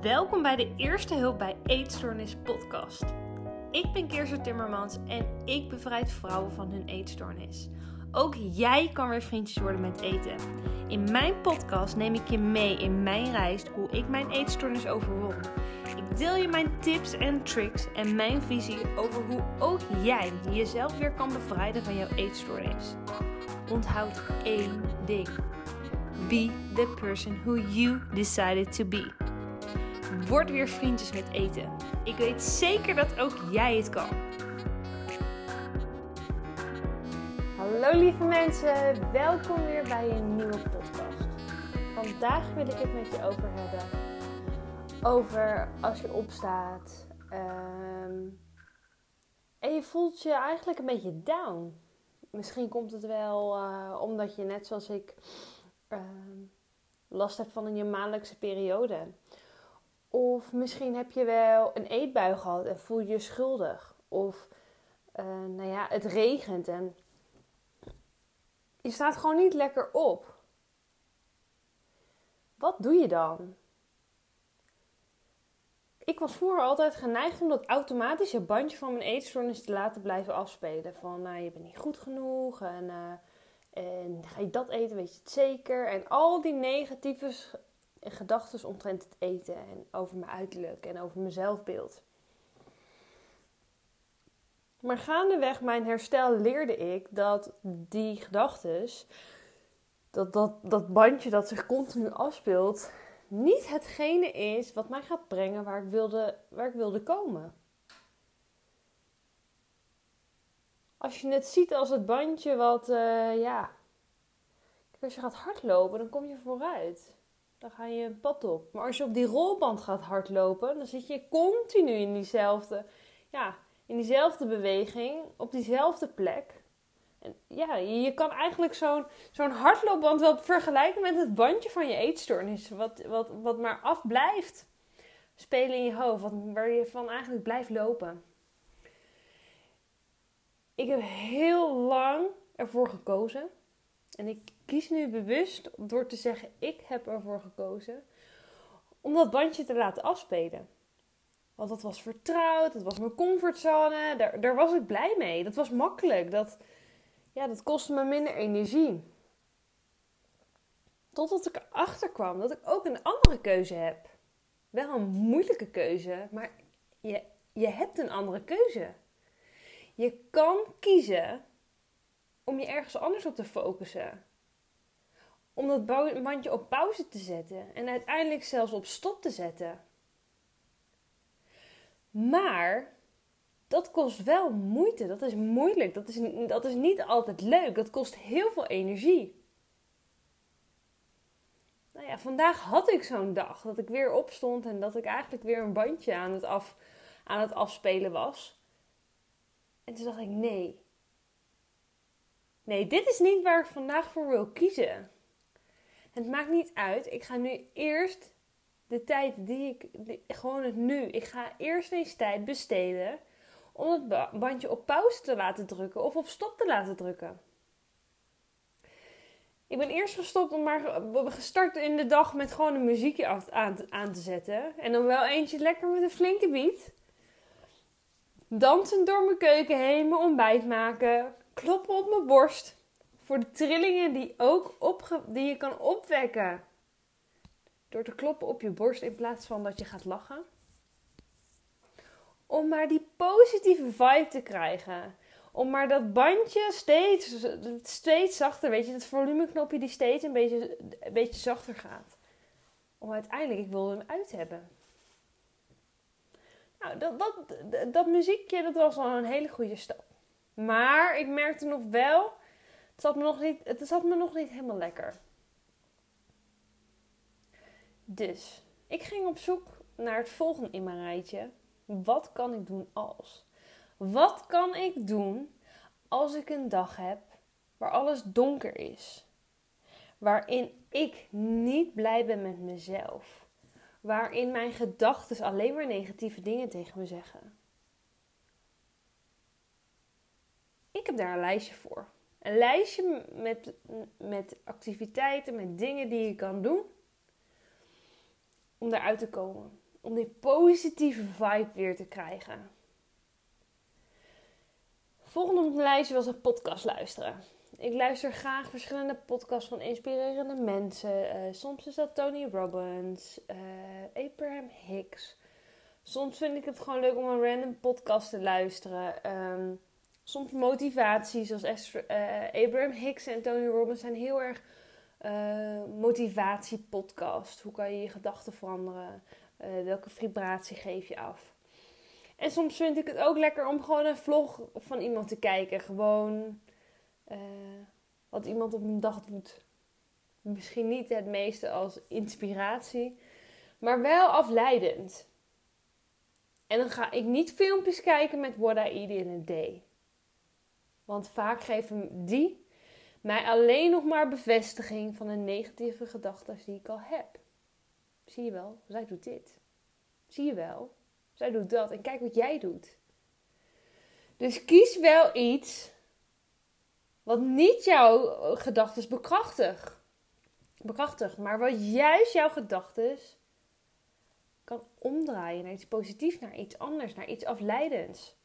Welkom bij de Eerste Hulp bij Eetstoornis podcast. Ik ben Kirsten Timmermans en ik bevrijd vrouwen van hun eetstoornis. Ook jij kan weer vriendjes worden met eten. In mijn podcast neem ik je mee in mijn reis hoe ik mijn eetstoornis overwon. Ik deel je mijn tips en tricks en mijn visie over hoe ook jij jezelf weer kan bevrijden van jouw eetstoornis. Onthoud één ding. Be the person who you decided to be. Word weer vriendjes met eten. Ik weet zeker dat ook jij het kan. Hallo lieve mensen, welkom weer bij een nieuwe podcast. Vandaag wil ik het met je over hebben. Over als je opstaat ehm, en je voelt je eigenlijk een beetje down. Misschien komt het wel uh, omdat je net zoals ik ehm, last hebt van een maandelijkse periode. Of misschien heb je wel een eetbui gehad en voel je je schuldig. Of uh, nou ja, het regent en je staat gewoon niet lekker op. Wat doe je dan? Ik was vroeger altijd geneigd om dat automatische bandje van mijn eetstoornis te laten blijven afspelen. Van, nou, je bent niet goed genoeg en, uh, en ga je dat eten, weet je het zeker. En al die negatieve gedachten omtrent het eten en over mijn uiterlijk en over mijn zelfbeeld. Maar gaandeweg mijn herstel leerde ik dat die gedachten, dat, dat, dat bandje dat zich continu afspeelt, niet hetgene is wat mij gaat brengen waar ik wilde, waar ik wilde komen. Als je het ziet als het bandje wat, uh, ja, als je gaat hardlopen, dan kom je vooruit. Dan ga je een pad op. Maar als je op die rolband gaat hardlopen, dan zit je continu in diezelfde, ja, in diezelfde beweging, op diezelfde plek. En ja, je kan eigenlijk zo'n zo'n hardloopband wel vergelijken met het bandje van je eetstoornis. Wat, wat, wat maar afblijft spelen in je hoofd. Wat, waar je van eigenlijk blijft lopen. Ik heb heel lang ervoor gekozen. En ik kies nu bewust door te zeggen: ik heb ervoor gekozen. Om dat bandje te laten afspelen. Want dat was vertrouwd, dat was mijn comfortzone, daar, daar was ik blij mee. Dat was makkelijk, dat, ja, dat kostte me minder energie. Totdat ik erachter kwam dat ik ook een andere keuze heb. Wel een moeilijke keuze, maar je, je hebt een andere keuze. Je kan kiezen om je ergens anders op te focussen. Om dat bandje op pauze te zetten en uiteindelijk zelfs op stop te zetten. Maar dat kost wel moeite. Dat is moeilijk. Dat is, dat is niet altijd leuk. Dat kost heel veel energie. Nou ja, vandaag had ik zo'n dag dat ik weer opstond en dat ik eigenlijk weer een bandje aan het, af, aan het afspelen was. En toen dacht ik: nee. Nee, dit is niet waar ik vandaag voor wil kiezen. Het maakt niet uit. Ik ga nu eerst de tijd die ik, gewoon het nu. Ik ga eerst eens tijd besteden om het bandje op pauze te laten drukken of op stop te laten drukken. Ik ben eerst gestopt om maar gestart in de dag met gewoon een muziekje aan, aan te zetten. En dan wel eentje lekker met een flinke beat. Dansen door mijn keuken heen, mijn ontbijt maken. Kloppen op mijn borst. Voor de trillingen die, ook die je kan opwekken door te kloppen op je borst in plaats van dat je gaat lachen. Om maar die positieve vibe te krijgen. Om maar dat bandje steeds, steeds zachter, weet je, dat volumeknopje die steeds een beetje, een beetje zachter gaat. Om uiteindelijk, ik wil hem uit hebben. Nou, dat, dat, dat muziekje, dat was al een hele goede stap. Maar ik merkte nog wel, het zat me nog niet, het zat me nog niet helemaal lekker. Dus ik ging op zoek naar het volgende in mijn rijtje. Wat kan ik doen als? Wat kan ik doen als ik een dag heb waar alles donker is? Waarin ik niet blij ben met mezelf. Waarin mijn gedachten alleen maar negatieve dingen tegen me zeggen. Ik heb daar een lijstje voor. Een lijstje met, met activiteiten, met dingen die je kan doen om eruit te komen. Om die positieve vibe weer te krijgen. Volgende op de lijstje was een podcast luisteren. Ik luister graag verschillende podcasts van inspirerende mensen. Uh, soms is dat Tony Robbins, uh, Abraham Hicks. Soms vind ik het gewoon leuk om een random podcast te luisteren. Um, soms motivatie, zoals uh, Abraham Hicks en Tony Robbins zijn heel erg motivatiepodcast. Hoe kan je je gedachten veranderen? welke vibratie geef je af? En soms vind ik het ook lekker om gewoon een vlog van iemand te kijken. Gewoon uh, wat iemand op een dag doet. Misschien niet het meeste als inspiratie, maar wel afleidend. En dan ga ik niet filmpjes kijken met what I eat in a day. Want vaak geven die mij alleen nog maar bevestiging van de negatieve gedachten die ik al heb. Zie je wel, zij doet dit. Zie je wel, zij doet dat. En kijk wat jij doet. Dus kies wel iets wat niet jouw gedachten bekrachtigt. Bekrachtigt, maar wat juist jouw gedachten kan omdraaien naar iets positiefs, naar iets anders, naar iets afleidends.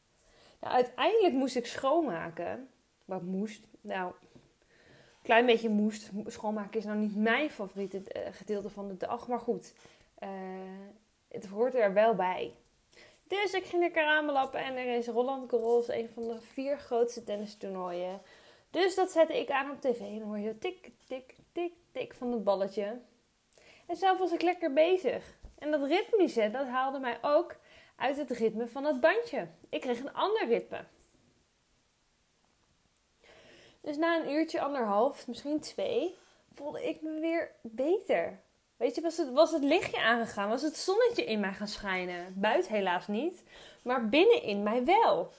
Nou, uiteindelijk moest ik schoonmaken. Wat moest? Nou, een klein beetje moest. Schoonmaken is nou niet mijn favoriete eh, gedeelte van de dag, maar goed. Uh, het hoort er wel bij. Dus ik ging lekker aanbelappen en er is Roland Garros, een van de vier grootste tennistoernooien. Dus dat zette ik aan op tv en hoor je tik, tik, tik, tik van het balletje. En zelf was ik lekker bezig. En dat ritmische, dat haalde mij ook uit het ritme van het bandje. Ik kreeg een ander ritme. Dus na een uurtje, anderhalf, misschien twee, voelde ik me weer beter. Weet je, was het, was het lichtje aangegaan? Was het zonnetje in mij gaan schijnen? Buiten helaas niet, maar binnenin mij wel.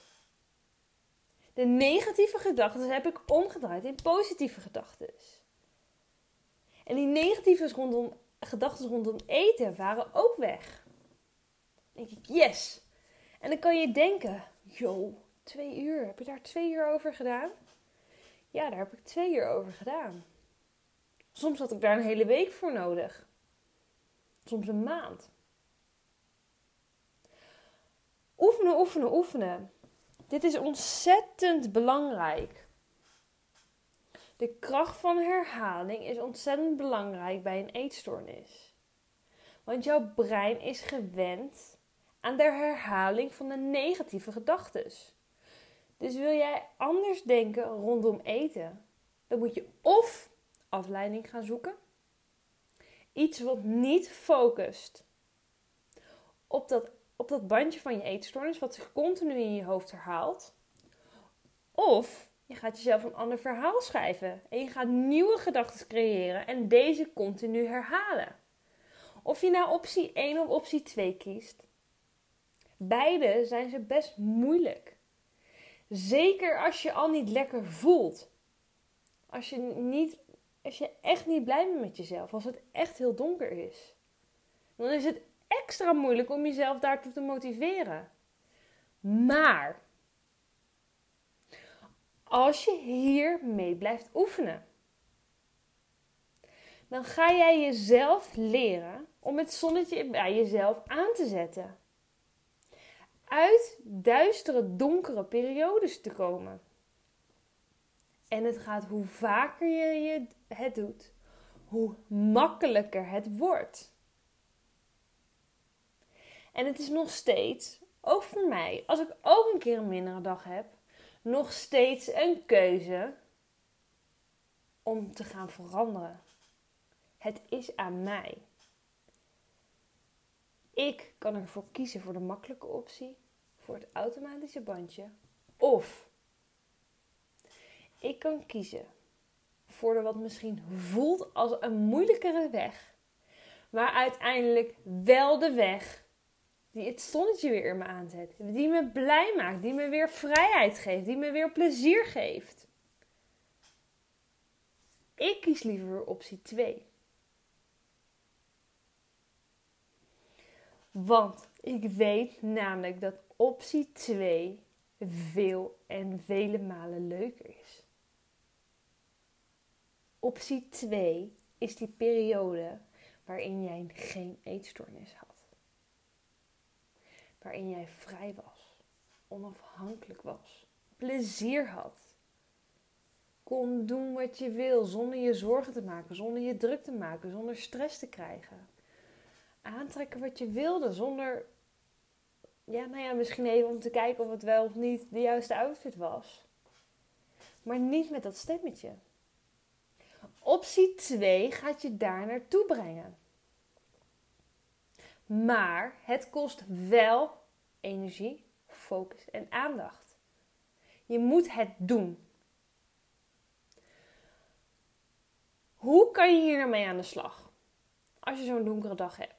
De negatieve gedachten heb ik omgedraaid in positieve gedachten. En die negatieve gedachten rondom eten waren ook weg. Denk ik, yes. En dan kan je denken, joh, twee uur. Heb je daar twee uur over gedaan? Ja, daar heb ik twee uur over gedaan. Soms had ik daar een hele week voor nodig. Soms een maand. Oefenen, oefenen, oefenen. Dit is ontzettend belangrijk. De kracht van herhaling is ontzettend belangrijk bij een eetstoornis. Want jouw brein is gewend aan de herhaling van de negatieve gedachten. Dus wil jij anders denken rondom eten, dan moet je of afleiding gaan zoeken, iets wat niet focust op dat op dat bandje van je eetstoornis, wat zich continu in je hoofd herhaalt. Of je gaat jezelf een ander verhaal schrijven en je gaat nieuwe gedachten creëren en deze continu herhalen. Of je nou optie 1 of optie 2 kiest. Beide zijn ze best moeilijk. Zeker als je al niet lekker voelt. Als je, niet, als je echt niet blij bent met jezelf. Als het echt heel donker is. Dan is het extra moeilijk om jezelf daartoe te motiveren. Maar als je hier mee blijft oefenen, dan ga jij jezelf leren om het zonnetje bij jezelf aan te zetten. Uit duistere, donkere periodes te komen. En het gaat hoe vaker je het doet, hoe makkelijker het wordt. En het is nog steeds, ook voor mij, als ik ook een keer een mindere dag heb, nog steeds een keuze om te gaan veranderen. Het is aan mij. Ik kan ervoor kiezen voor de makkelijke optie, voor het automatische bandje. Of ik kan kiezen voor de wat misschien voelt als een moeilijkere weg, maar uiteindelijk wel de weg die het zonnetje weer in me aanzet. Die me blij maakt. Die me weer vrijheid geeft. Die me weer plezier geeft. Ik kies liever voor optie 2. Want ik weet namelijk dat optie 2 veel en vele malen leuker is. Optie 2 is die periode waarin jij geen eetstoornis had. Waarin jij vrij was, onafhankelijk was, plezier had. Kon doen wat je wil zonder je zorgen te maken, zonder je druk te maken, zonder stress te krijgen. Aantrekken wat je wilde zonder, ja, nou ja, misschien even om te kijken of het wel of niet de juiste outfit was. Maar niet met dat stemmetje. Optie 2 gaat je daar naartoe brengen. Maar het kost wel energie, focus en aandacht. Je moet het doen. Hoe kan je hier nou mee aan de slag? Als je zo'n donkere dag hebt.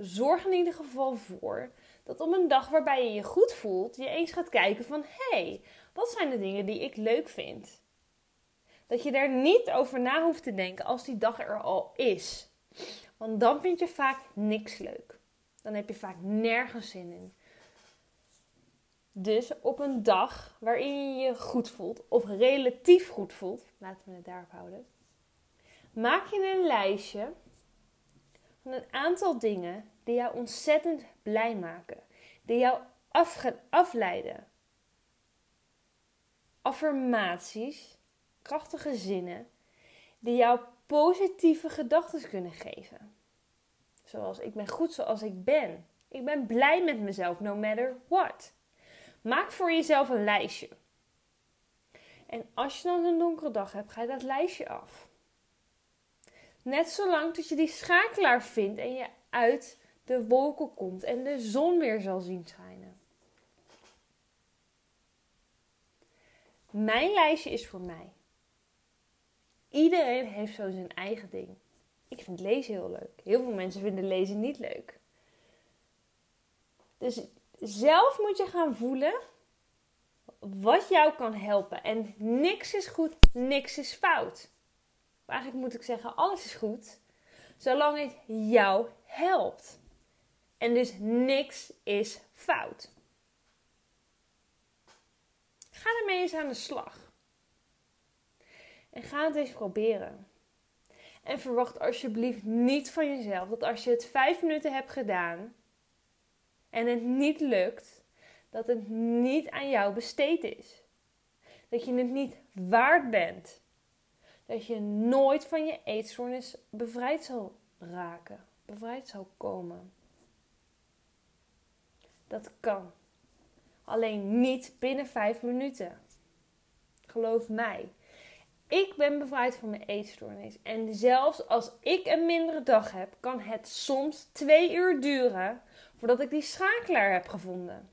Zorg in ieder geval voor dat op een dag waarbij je je goed voelt, je eens gaat kijken van hé, hey, wat zijn de dingen die ik leuk vind? Dat je daar niet over na hoeft te denken als die dag er al is. Want dan vind je vaak niks leuk. Dan heb je vaak nergens zin in. Dus op een dag waarin je je goed voelt, of relatief goed voelt, laten we het daarop houden, maak je een lijstje een aantal dingen die jou ontzettend blij maken, die jou afleiden. Affirmaties, krachtige zinnen, die jou positieve gedachten kunnen geven. Zoals ik ben goed zoals ik ben. Ik ben blij met mezelf, no matter what. Maak voor jezelf een lijstje. En als je dan een donkere dag hebt, ga je dat lijstje af. Net zolang tot je die schakelaar vindt en je uit de wolken komt en de zon weer zal zien schijnen. Mijn lijstje is voor mij. Iedereen heeft zo zijn eigen ding. Ik vind lezen heel leuk. Heel veel mensen vinden lezen niet leuk. Dus zelf moet je gaan voelen wat jou kan helpen. En niks is goed, niks is fout. Eigenlijk moet ik zeggen, alles is goed, zolang het jou helpt. En dus niks is fout. Ga ermee eens aan de slag. En ga het eens proberen. En verwacht alsjeblieft niet van jezelf dat als je het vijf minuten hebt gedaan en het niet lukt, dat het niet aan jou besteed is. Dat je het niet waard bent. Dat je nooit van je eetstoornis bevrijd zal raken, bevrijd zal komen. Dat kan. Alleen niet binnen vijf minuten. Geloof mij. Ik ben bevrijd van mijn eetstoornis. En zelfs als ik een mindere dag heb, kan het soms twee uur duren voordat ik die schakelaar heb gevonden.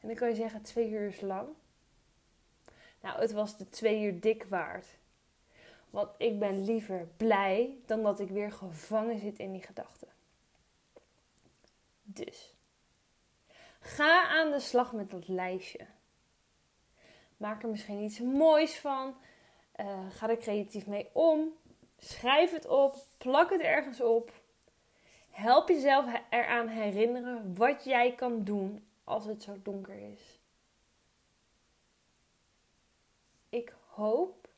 En dan kan je zeggen, twee uur is lang. Nou, het was de twee uur dik waard. Want ik ben liever blij dan dat ik weer gevangen zit in die gedachten. Dus, ga aan de slag met dat lijstje. Maak er misschien iets moois van. Uh, ga er creatief mee om. Schrijf het op. Plak het ergens op. Help jezelf eraan herinneren wat jij kan doen als het zo donker is. Ik hoop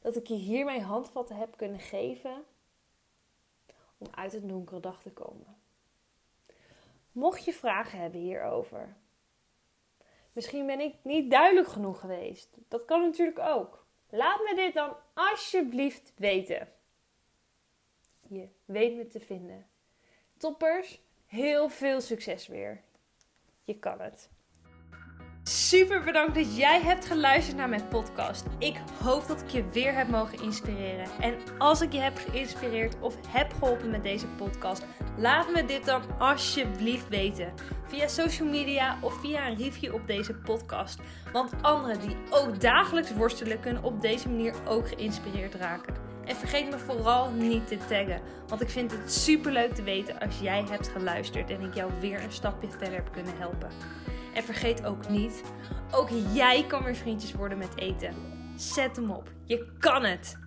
dat ik je hiermee handvatten heb kunnen geven om uit een donkere dag te komen. Mocht je vragen hebben hierover, Misschien ben ik niet duidelijk genoeg geweest. Dat kan natuurlijk ook. Laat me dit dan alsjeblieft weten. Je weet me te vinden. Toppers, heel veel succes weer. Je kan het. Super bedankt dat jij hebt geluisterd naar mijn podcast. Ik hoop dat ik je weer heb mogen inspireren. En als ik je heb geïnspireerd of heb geholpen met deze podcast, laat me dit dan alsjeblieft weten. Via social media of via een review op deze podcast. Want anderen die ook dagelijks worstelen, kunnen op deze manier ook geïnspireerd raken. En vergeet me vooral niet te taggen. Want ik vind het super leuk te weten als jij hebt geluisterd en ik jou weer een stapje verder heb kunnen helpen. En vergeet ook niet, ook jij kan weer vriendjes worden met eten. Zet hem op. Je kan het.